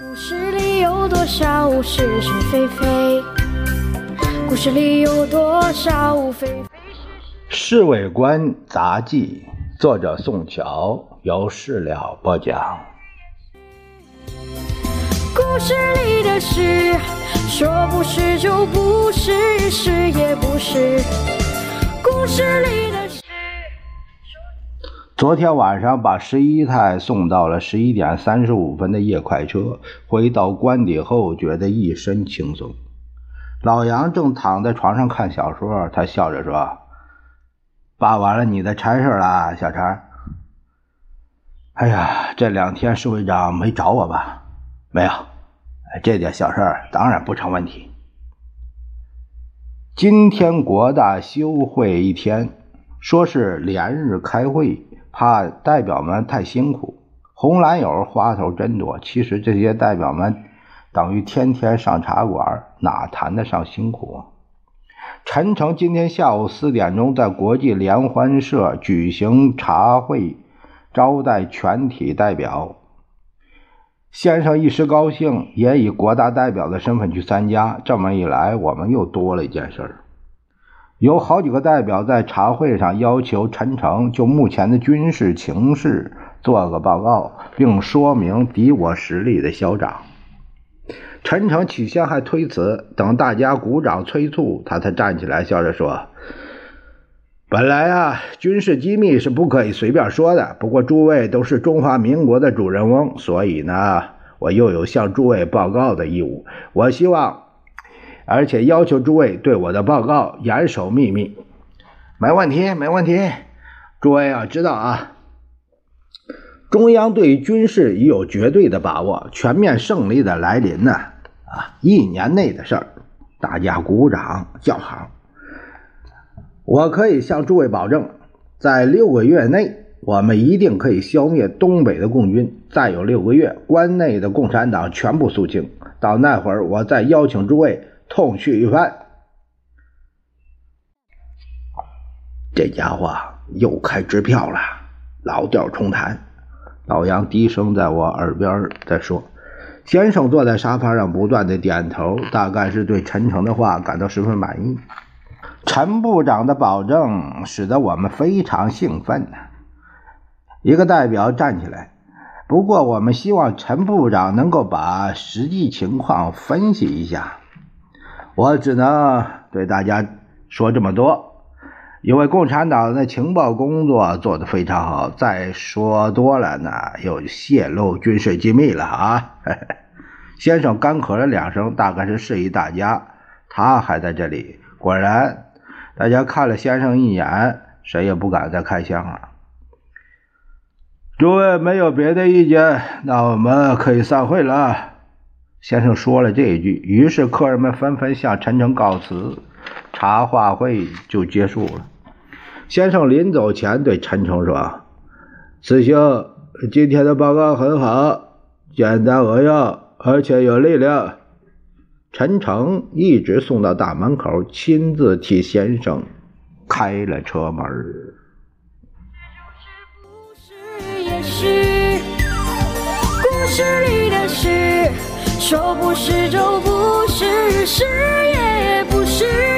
故事里有多少是是非非？故事里有多少非非《侍卫官杂记》，作者宋乔，由事了播讲。故事里的事，说不是就不是，是也不是。故事里的。昨天晚上把十一太送到了十一点三十五分的夜快车，回到官邸后觉得一身轻松。老杨正躺在床上看小说，他笑着说：“办完了你的差事了，小陈。”“哎呀，这两天侍卫长没找我吧？”“没有，这点小事当然不成问题。”今天国大休会一天，说是连日开会。怕代表们太辛苦，红蓝友花头真多。其实这些代表们等于天天上茶馆，哪谈得上辛苦啊？陈诚今天下午四点钟在国际联欢社举行茶会，招待全体代表。先生一时高兴，也以国大代表的身份去参加。这么一来，我们又多了一件事儿。有好几个代表在茶会上要求陈诚就目前的军事情势做个报告，并说明敌我实力的消长。陈诚起先还推辞，等大家鼓掌催促，他才站起来笑着说：“本来啊，军事机密是不可以随便说的。不过诸位都是中华民国的主人翁，所以呢，我又有向诸位报告的义务。我希望。”而且要求诸位对我的报告严守秘密，没问题，没问题。诸位要知道啊，中央对军事已有绝对的把握，全面胜利的来临呢，啊，一年内的事儿，大家鼓掌叫好。我可以向诸位保证，在六个月内，我们一定可以消灭东北的共军。再有六个月，关内的共产党全部肃清。到那会儿，我再邀请诸位。痛叙一番，这家伙又开支票了，老调重弹。老杨低声在我耳边在说：“先生坐在沙发上，不断的点头，大概是对陈诚的话感到十分满意。陈部长的保证使得我们非常兴奋呢。”一个代表站起来，不过我们希望陈部长能够把实际情况分析一下。我只能对大家说这么多，因为共产党的情报工作做得非常好。再说多了呢，又泄露军事机密了啊！先生干咳了两声，大概是示意大家他还在这里。果然，大家看了先生一眼，谁也不敢再开枪了。诸位没有别的意见，那我们可以散会了。先生说了这一句，于是客人们纷纷向陈诚告辞，茶话会就结束了。先生临走前对陈诚说：“师兄，今天的报告很好，简单扼要，而且有力量。”陈诚一直送到大门口，亲自替先生开了车门。故事里的事。说不是就不是是也不是。